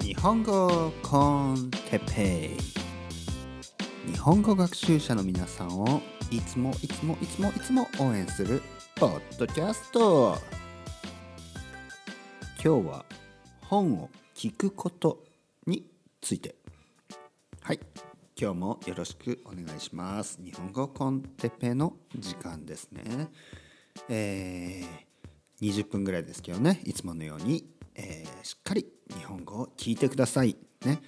日本語コンテペイ日本語学習者の皆さんをいつもいつもいつもいつも応援するポッドキャスト。今日は本を聞くことについて。はい。今日もよろしくお願いします。日本語コンテペの時間ですね。えー、20分ぐらいですけどね。いつものように、えー、しっかり日本語を聞いてください。ね。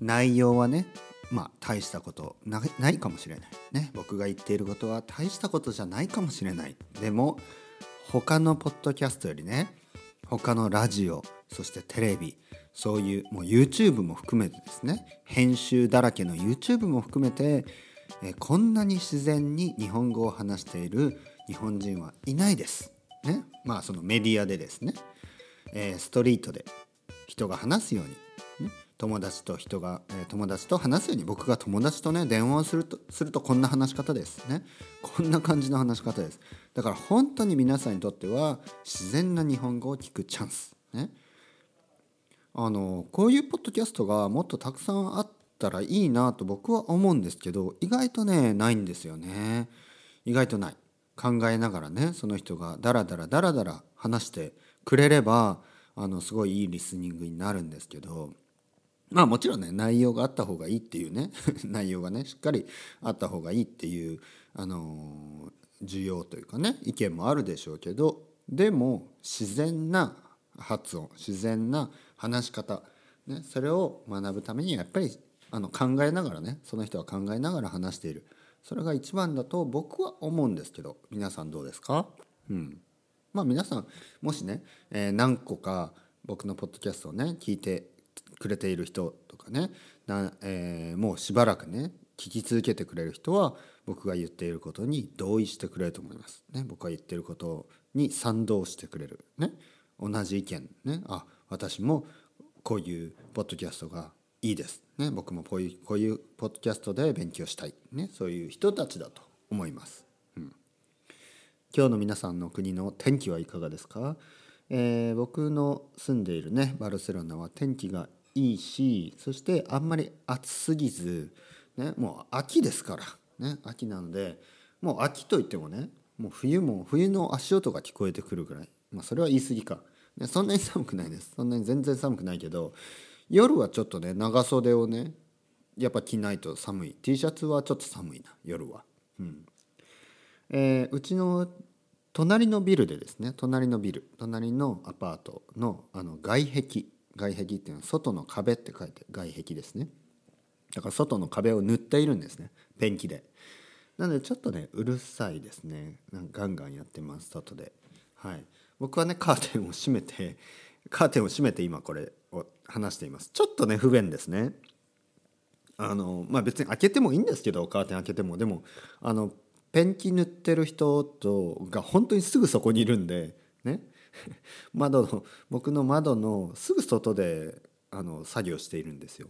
内容はねまあ大したことないかもしれない。ね。僕が言っていることは大したことじゃないかもしれない。でも他のポッドキャストよりね他のラジオそしてテレビそういうもう YouTube も含めてですね編集だらけの YouTube も含めてえこんなに自然に日本語を話している日本人はいないです。ね、まあそのメディアでですね、えー、ストリートで人が話すように、ね、友達と人が、えー、友達と話すように。僕が友達とね電話をするとするとこんな話し方です。ね。こんな感じの話し方です。だから本当に皆さんにとっては自然な日本語を聞くチャンス。ね。あのこういうポッドキャストがもっとたくさんあったらいいなと僕は思うんですけど意外とねないんですよね。意外とない。考えながらねその人がダラダラダラダラ話してくれればあのすごいいいリスニングになるんですけどまあもちろんね内容があった方がいいっていうね 内容がねしっかりあった方がいいっていうあの需要というかね意見もあるでしょうけどでも自然な発音自然な話し方、ね、それを学ぶためにやっぱりあの考えながらねその人は考えながら話している。それが一番だと僕は思うんですけど皆さんどうですか？うん。まあ皆さんもしね、えー、何個か僕のポッドキャストをね聞いてくれている人とかねな、えー、もうしばらくね聞き続けてくれる人は僕が言っていることに同意してくれると思います。ね、僕が言っていることに賛同してくれる。ね、同じ意見ねあ私もこういうポッドキャストがいいです、ね、僕もこういうこういうポッドキャストで勉強したい、ね、そういう人たちだと思います、今日の皆さんの国の天気はいかがですか、えー、僕の住んでいるねバルセロナは天気がいいしそしてあんまり暑すぎず、ね、もう秋ですから、ね、秋なのでもう秋といってもねもう冬も冬の足音が聞こえてくるぐらい、まあ、それは言い過ぎか、ね、そんなに寒くないです。そんなに全然寒くないけど夜はちょっとね長袖をねやっぱ着ないと寒い。T シャツはちょっと寒いな夜は、うん。えー、うちの隣のビルでですね隣のビル隣のアパートのあの外壁外壁っていうのは外の壁って書いて外壁ですね。だから外の壁を塗っているんですねペンキで。なのでちょっとねうるさいですね。ガンガンやってます外で。はい。僕はねカーテンを閉めてカーテンを閉めて今これを話しています。ちょっとね不便ですね。あのまあ別に開けてもいいんですけどカーテン開けても。でもあのペンキ塗ってる人とが本当にすぐそこにいるんでね 窓の僕の窓のすぐ外であの作業しているんですよ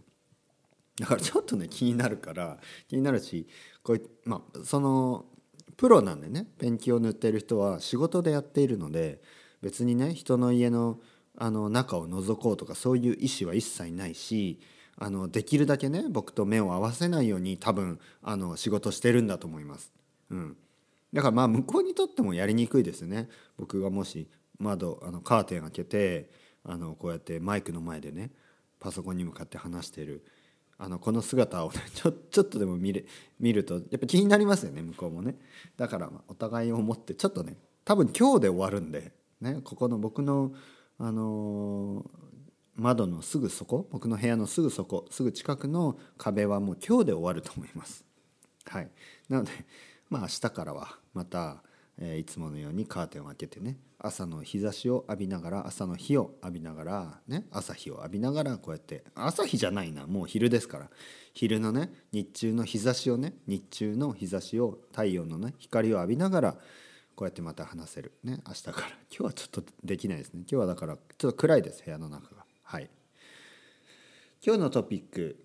だからちょっとね気になるから気になるしこうまあそのプロなんでねペンキを塗ってる人は仕事でやっているので別にね人の家のあの中を覗こうとかそういう意思は一切ないしあのできるだけね僕と目を合わせないように多分あの仕事してるんだと思います。うん、だからまあ向こうにとってもやりにくいですね。僕がもし窓あのカーテン開けてあのこうやってマイクの前でねパソコンに向かって話してるあのこの姿を、ね、ちょちょっとでも見る見るとやっぱ気になりますよね向こうもね。だからお互いを思ってちょっとね多分今日で終わるんで、ね、ここの僕のあの窓のすぐそこ僕の部屋のすぐそこすぐ近くの壁はもう今日で終わると思います。はい、なのでまあ明日からはまた、えー、いつものようにカーテンを開けてね朝の日差しを浴びながら朝の日を浴びながらね朝日を浴びながらこうやって朝日じゃないなもう昼ですから昼のね日中の日差しをね日中の日差しを太陽のね光を浴びながらこうやってまた話せる。ね明日から。今日はちょっとできないですね。今日はだからちょっと暗いです部屋の中が。はい。今日のトピック、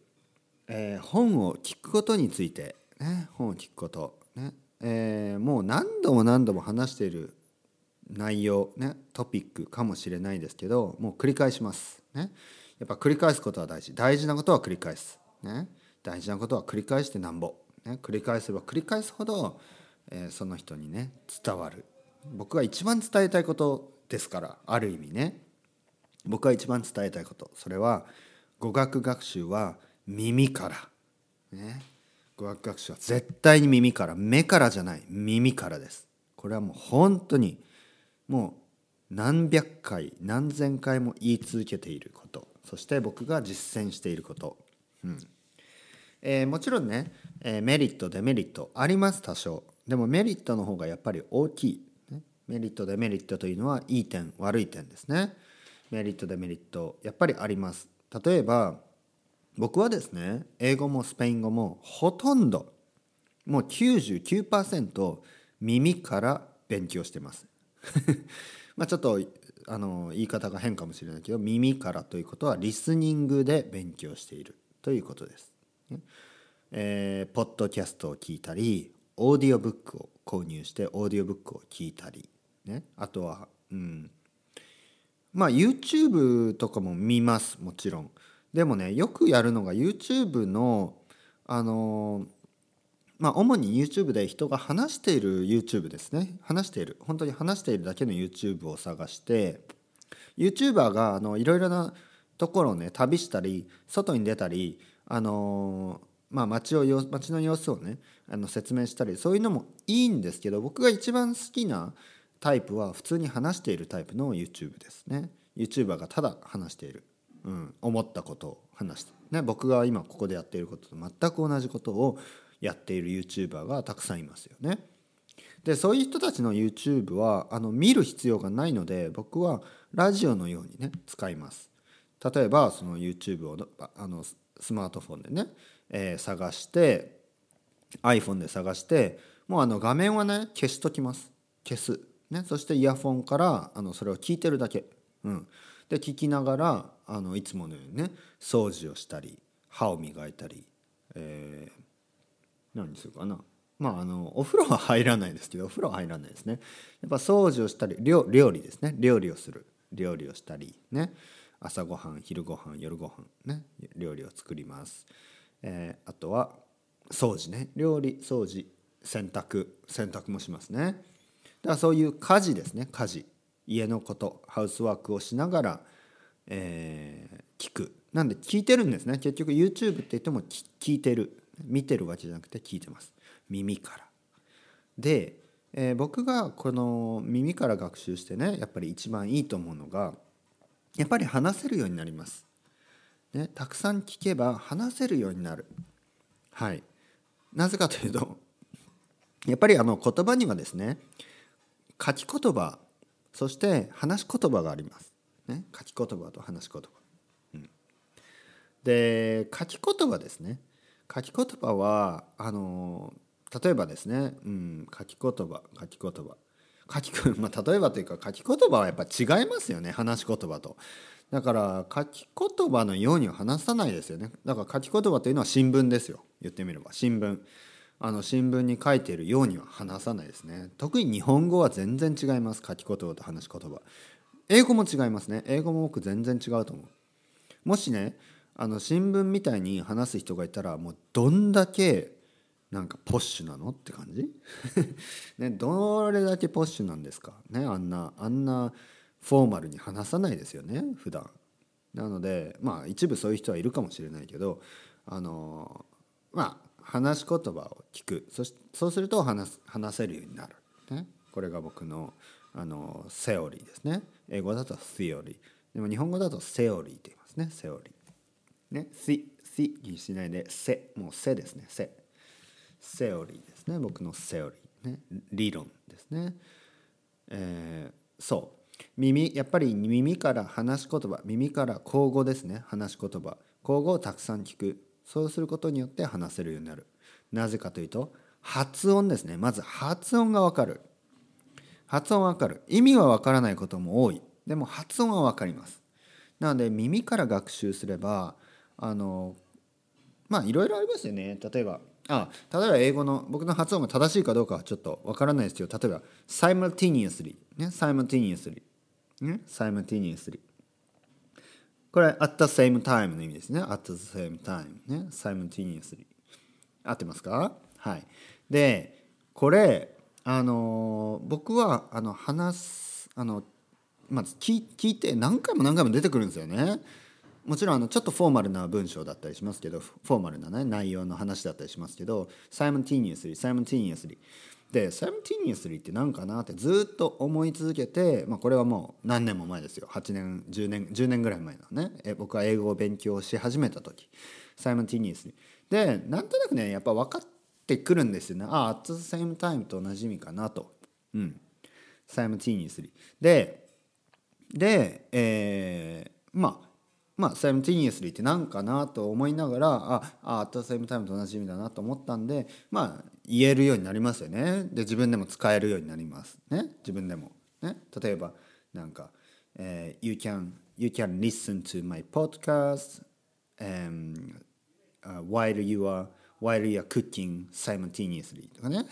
えー、本を聞くことについて、ね、本を聞くこと。ね。えー、もう何度も何度も話している内容ねトピックかもしれないですけどもう繰り返します。ね。やっぱ繰り返すことは大事。大事なことは繰り返す、ね、大事なことは繰り返してなんぼ、ね、繰り返せば繰り返すほど、えー、その人にね伝わる。僕が一番伝えたいことですからある意味ね。僕が一番伝えたいこと。それは語学学習は耳から。ね。語学学習は絶対に耳から目からじゃない。耳からです。これはもう本当にもう何百回何千回も言い続けていること。そして僕が実践していること、うん。えー、もちろんね、えー、メリットデメリットあります多少。でもメリットの方がやっぱり大きい、ね、メリットデメリットというのはいい点悪い点ですね。メリットデメリットやっぱりあります。例えば僕はですね英語もスペイン語もほとんどもう99%耳から勉強してます。まあちょっとあの言い方が変かもしれないけど耳からということはリスニングで勉強しているということです。えー、ポッドキャストを聞いたりオーディオブックを購入してオーディオブックを聞いたり、ね、あとは、うん、まあ YouTube とかも見ますもちろん。でもねよくやるのが YouTube のあのまあ主に YouTube で人が話している YouTube ですね。話している。本当に話しているだけの YouTube を探して YouTuber があのいろいろなところをね旅したり外に出たりあのまあ街を街の様子をねあの説明したりそういうのもいいんですけど僕が一番好きなタイプは普通に話しているタイプの YouTube ですね。YouTuber がただ話している。うん、思ったことを話して、ね、僕が今ここでやっていることと全く同じことをやっている YouTuber がたくさんいますよね。でそういう人たちの YouTube はあの見る必要がないので僕はラジオのようにね使います。例えばその YouTube をあのスマートフォンでね、えー、探して iPhone で探してもうあの画面はね消しときます。消す、ね、そしてイヤフォンからあのそれを聞いてるだけ、うん、で聞きながらあのいつものようにね掃除をしたり歯を磨いたり、えー、何するかな。まああのお風呂は入らないですけどお風呂は入らないですね。やっぱ掃除をしたり料理ですね。料理をする。料理をしたりね。朝ごはん昼ごはん夜ごはんね。料理を作ります、えー、あとは掃除ね。料理掃除洗濯洗濯もしますね。だからそういう家事ですね。家事。家のことハウスワークをしながら、えー、聞く。なんで聞いてるんですね。結局 YouTube って言っても聞いてる。見てるわけじゃなくて聞いてます。耳から。で、えー、僕がこの耳から学習してねやっぱり一番いいと思うのがやっぱり話せるようになります、ね、たくさん聞けば話せるようになる。はい。なぜかというとやっぱりあの言葉にはですね書き言葉そして話し言葉があります。ね、書き言葉と話し言葉。うん、で書き言葉ですね。書き言葉はあの例えばですね、うん、書き言葉書き言葉書き、まあ、例えばというか書き言葉はやっぱ違いますよね話し言葉と。だから書き言葉のようには話さないですよね。だから書き言葉というのは新聞ですよ。言ってみれば新聞。あの新聞に書いているようには話さないですね。特に日本語は全然違います。書き言葉と話し言葉。英語も違いますね。英語も僕全然違うと思う。もしねあの新聞みたいに話す人がいたらもうどんだけなんかポッシュなのって感じ？ねどれだけポッシュなんですか？ねあんなあんなフォーマルに話さないですよね普段。なのでまあ一部そういう人はいるかもしれないけどあのまあ話し言葉を聞く。そしそうすると話話せるようになる、ね、これが僕のあのセオリーですね。英語だとセオリー。でも日本語だとセオリーって言いますね。セオリー。ね。シシにしないで。セもうセですね。セセオリーですね。僕のセオリー。ね。理論ですね。えー、そう。耳やっぱり耳から話し言葉。耳から口語ですね。話し言葉。口語をたくさん聞く。そうすることによって話せるようになる。なぜかというと発音ですね。まず発音がわかる。発音わかる。意味はわからないことも多い。でも発音はわかります。なので耳から学習すればあのまあいろいろありますよね。例えばあ例えば英語の僕の発音が正しいかどうかはちょっとわからないですけど例えば simultaneously ね？simultaneously ね？simultaneously これ at the same time の意味ですね。at the same time ね。simultaneously 合ってますか？はい。でこれあの僕はあの話すあのまず聞聞いて何回も何回も出てくるんですよね。もちろんあのちょっとフォーマルな文章だったりしますけどフォーマルな、ね、内容の話だったりしますけど simultaneously simultaneously で simultaneously って何かなってずっと思い続けて、まあ、これはもう何年も前ですよ。8年10年10年ぐらい前のね。え僕は英語を勉強し始めた時。simultaneously でなんとなくねやっぱ分かってくるんですよね。ああ at the same time と同じ意味かなと。うん。simultaneously でで、えー、まあまあ、simultaneously って何かなと思いながらああ at the same time と同じ意味だなと思ったんでまあ言えるようになりますよねで自分でも使えるようになりますね自分でもね例えばなんか、えー、you can you can listen to my podcast、um, uh, while you are while you are cooking simultaneously とかね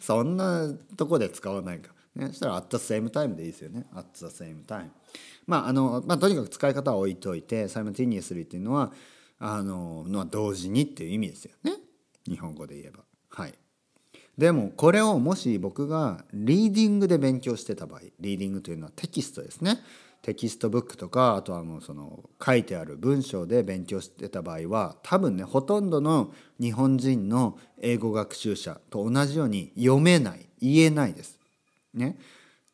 そんなとこで使わないかね、そしたら at the same time でいいですよね。at the same time まああの、まあ、とにかく使い方は置いといて simultaneously っていうのはあののは同時にっていう意味ですよね。日本語で言えば。はい。でもこれをもし僕がリーディングで勉強してた場合リーディングというのはテキストですね。テキストブックとかあとはもうその書いてある文章で勉強してた場合は多分ねほとんどの日本人の英語学習者と同じように読めない。言えないです。ね、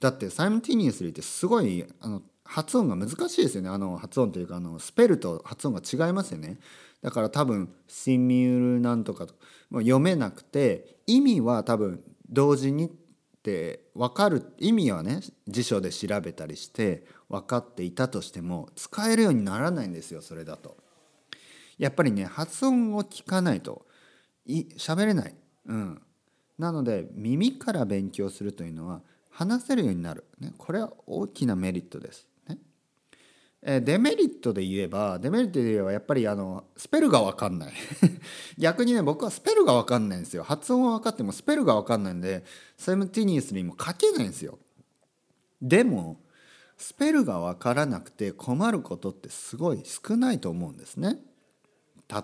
だってサイムティニウスリーってすごいあの発音が難しいですよねあの発音というかあのスペルと発音が違いますよねだから多分シミュールなんとかとも読めなくて意味は多分同時にって分かる意味はね辞書で調べたりして分かっていたとしても使えるようにならないんですよそれだと。やっぱりね発音を聞かないと喋れない。うん、なので耳から勉強するというのは話せるようになる、ね、これは大きなメリットです。ね。えデメリットで言えばデメリットで言えばやっぱりあのスペルが分かんない。逆にね僕はスペルが分かんないんですよ。発音は分かってもスペルが分かんないんでセムティニウスにも書けないんですよ。でもスペルが分からなくて困ることってすごい少ないと思うんですね。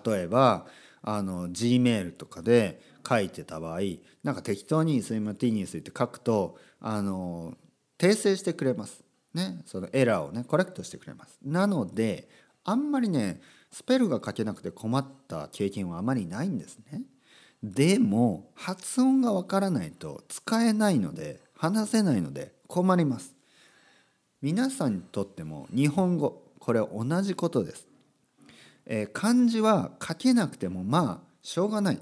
例えばあの G メールとかで書いてた場合なんか適当に「スイムティニウス」って書くとあの訂正してくれます。ね、そのエラーをねコレクトしてくれます。なのであんまりねスペルが書けなくて困った経験はあまりないんですね。でも発音がわからないと使えないので話せないので困ります。皆さんにとっても日本語これ同じことです。えー、漢字は書けなくてもまあしょうがない。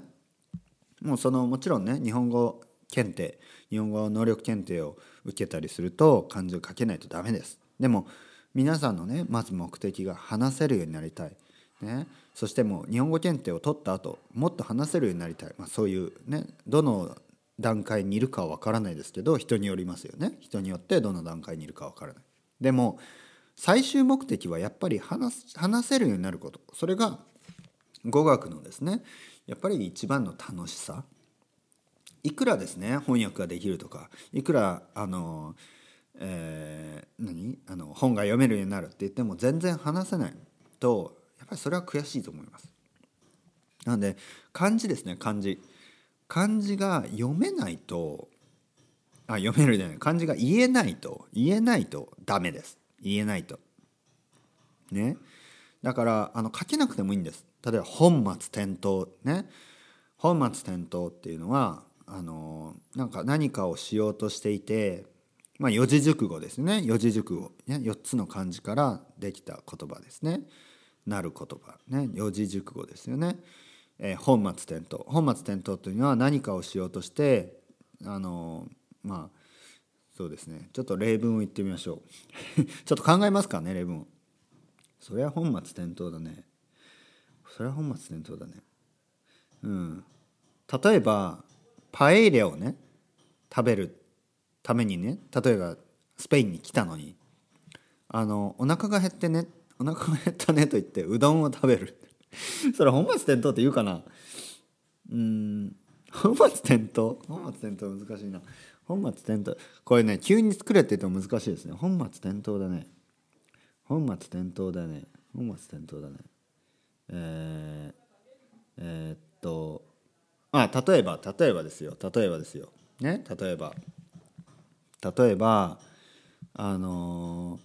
もうそのもちろんね日本語検定日本語能力検定を受けたりすると漢字を書けないとダメです。でも皆さんのねまず目的が話せるようになりたい。ね、そしてもう日本語検定を取った後もっと話せるようになりたい、まあ、そういうねどの段階にいるかは分からないですけど人によりますよね。人によってどの段階にいるか分からない。でも最終目的はやっぱり話話せるようになること。それが語学のですねやっぱり一番の楽しさ。いくらですね翻訳ができるとか。いくらあの、えー、何？あの本が読めるようになるって言っても全然話せない。とやっぱりそれは悔しいと思います。なので漢字ですね漢字。漢字が読めないとあ読めるじゃない。漢字が言えないと言えないとダメです。言えないと。ね？だからあの書けなくてもいいんです。例えば本末転倒ね。本末転倒っていうのはあのなんか何かをしようとしていて、まあ、四字熟語ですね。四字熟語、ね、4つの漢字からできた言葉ですね。なる言葉ね。四字熟語ですよね、えー、本末転倒。本末転倒というのは何かをしようとしてあのまあそうですね。ちょっと例文を言ってみましょう。ちょっと考えますかね例文を。それは本末転倒だね。それは本末転倒だね。うん。例えばパエリアをね食べるためにね例えばスペインに来たのにあのお腹が減ってねお腹が減ったねと言ってうどんを食べる。それ本末転倒って言うかな。うん。本末転倒？本末転倒難しいな。本末転倒。これね急に作れって言っても難しいですね。本末転倒だね。本末転倒だね。本末転倒だね。えー、えー、っとあ例えば例えばですよ。例えばですよ。ね？例えば。例えばあの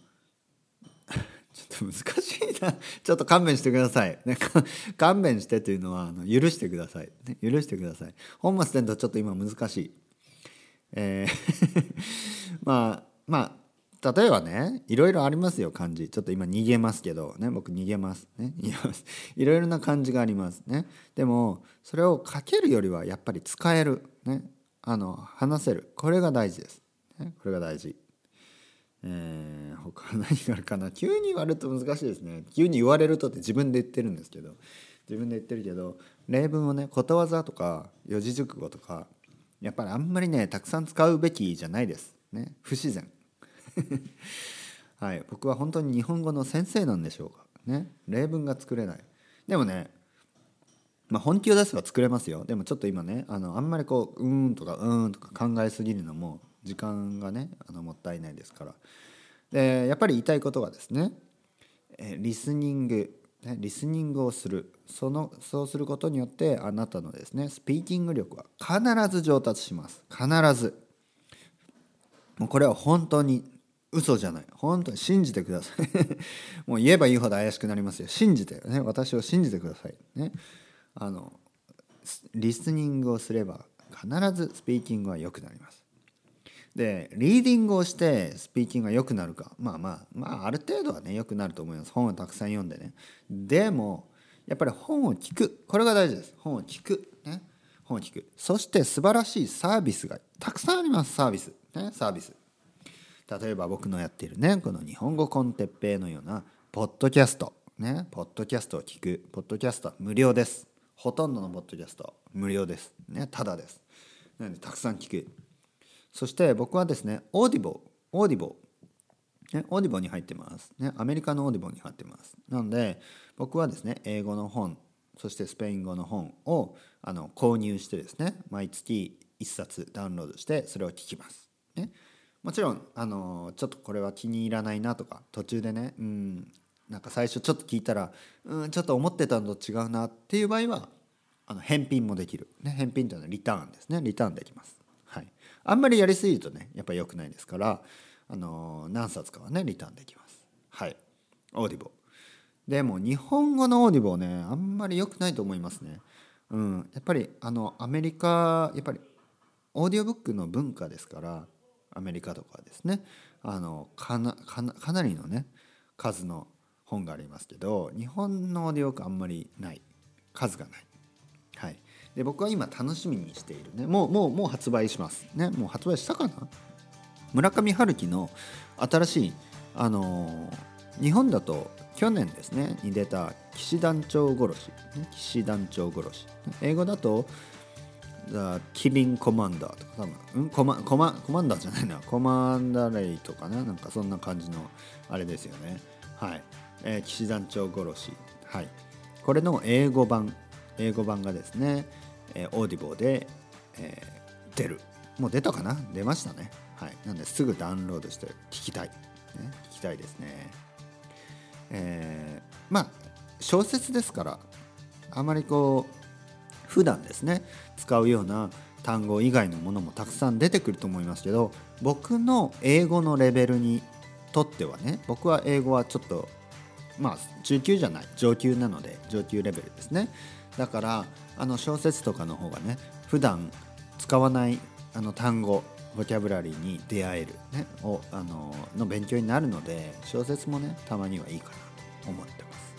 ー、ちょっと難しいな。ちょっと勘弁してください、ね、勘弁してというのはあの許してください、ね、許してください。本末転倒ちょっと今難しい。えー まあまあ例えばねいろいろありますよ漢字。ちょっと今逃げますけどね僕逃げます。ね 逃げます。いろいろな漢字があります。ね。でもそれを書けるよりはやっぱり使える。ね。あの話せる。これが大事です、ね、これが大事。えー、他何があるかな？急に言われると難しいですね。急に言われるとって自分で言ってるんですけど。自分で言ってるけど例文をねことわざとか四字熟語とかやっぱりあんまりねたくさん使うべきじゃないです。ね。不自然。はい僕は本当に日本語の先生なんでしょうか。ね例文が作れない。でもねまあ、本気を出せば作れますよ。でもちょっと今ねあのあんまりこう「うーん」とか「うーん」とか考えすぎるのも時間がねあのもったいないですから。でやっぱり言いたいことはですね、リスニング。ね、リスニングをする。そのそうすることによってあなたのですねスピーキング力は必ず上達します。必ず。もうこれは本当に嘘じゃない。本当に信じてください。もう言えば言うほど怪しくなりますよ。信じてね。私を信じてください。ね。あのリスニングをすれば必ずスピーキングは良くなります。でリーディングをしてスピーキングが良くなるか。まあまあまあある程度はね良くなると思います。本をたくさん読んでね。でもやっぱり本を聞く。これが大事です。本を聞く。ね。本を聞く。そして素晴らしいサービスがたくさんあります。サービス。ね。サービス。例えば僕のやっているねこの日本語コンテッペイのようなポッドキャストねポッドキャストを聞くポッドキャストは無料です。ほとんどのポッドキャスト無料です。ねただです。なのでたくさん聞く。そして僕はですね Audible Audible ね、 Audible に入ってます、ね、アメリカの Audible に入ってます。なので僕はですね英語の本そしてスペイン語の本をあの購入してですね毎月1冊ダウンロードしてそれを聞きます、ね、もちろんあのちょっとこれは気に入らないなとか途中でねうんなんか最初ちょっと聞いたらうんちょっと思ってたのと違うなっていう場合はあの返品もできる、ね、返品というのはリターンですね。リターンできます。はい。あんまりやりすぎるとねやっぱり良くないですからあの何冊かはねリターンできます。はい。オーディボでも日本語のオーディボねあんまり良くないと思いますね。うん。やっぱりあのアメリカやっぱりオーディオブックの文化ですからアメリカとかですね。あのかなかなかなりのね数の本がありますけど日本のオーディオクあんまりない。数がない。はい。で僕は今楽しみにしているね。もうもうもう発売しますね。もう発売したかな？村上春樹の新しいあのー、日本だと去年ですねに出た騎士団長殺し、ね、騎士団長殺し。英語だと The Killing Commander とか多分、うん、コマコマコマンダーじゃないな。コマンダレイとかねなんかそんな感じのあれですよね。はい、えー、騎士団長殺し。はい。これの英語版。英語版がですねえー、オーディボーで、えー、出る。もう出たかな？出ましたね。はい。なんですぐダウンロードして聞きたい、ね、聞きたいですね。えー、まあ小説ですからあまりこう普段ですね使うような単語以外のものもたくさん出てくると思いますけど僕の英語のレベルにとってはね僕は英語はちょっとまあ中級じゃない上級なので上級レベルですね。だからあの小説とかの方がね普段使わないあの単語ボキャブラリーに出会える、ね、をあのの勉強になるので小説もねたまにはいいかなと思ってます。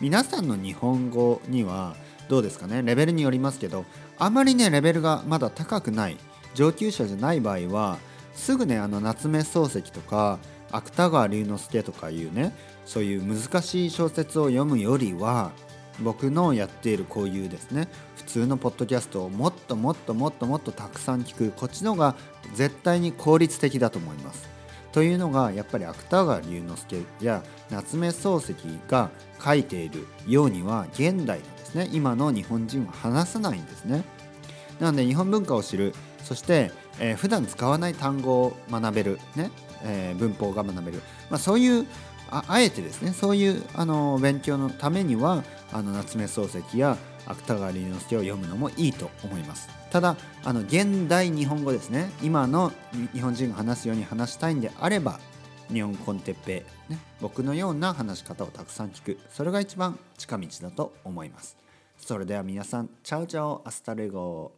皆さんの日本語にはどうですかね？レベルによりますけどあまりねレベルがまだ高くない上級者じゃない場合はすぐねあの夏目漱石とか芥川龍之介とかいうねそういう難しい小説を読むよりは僕のやっているこういうですね普通のポッドキャストをもっともっともっともっとたくさん聞くこっちの方が絶対に効率的だと思います。というのがやっぱり芥川龍之介や夏目漱石が書いているようには現代のね。今の日本人は話さないんですね。なので日本文化を知る。そして、えー、普段使わない単語を学べる、ね。えー、文法が学べる、まあ、そういうあえてですね。そういうあの勉強のためにはあの夏目漱石や芥川龍之介を読むのもいいと思います。ただあの現代日本語ですね。今の日本人が話すように話したいんであれば日本コンテッペイ、ね、僕のような話し方をたくさん聞く。それが一番近道だと思います。それでは皆さんチャウチャオアスタレゴ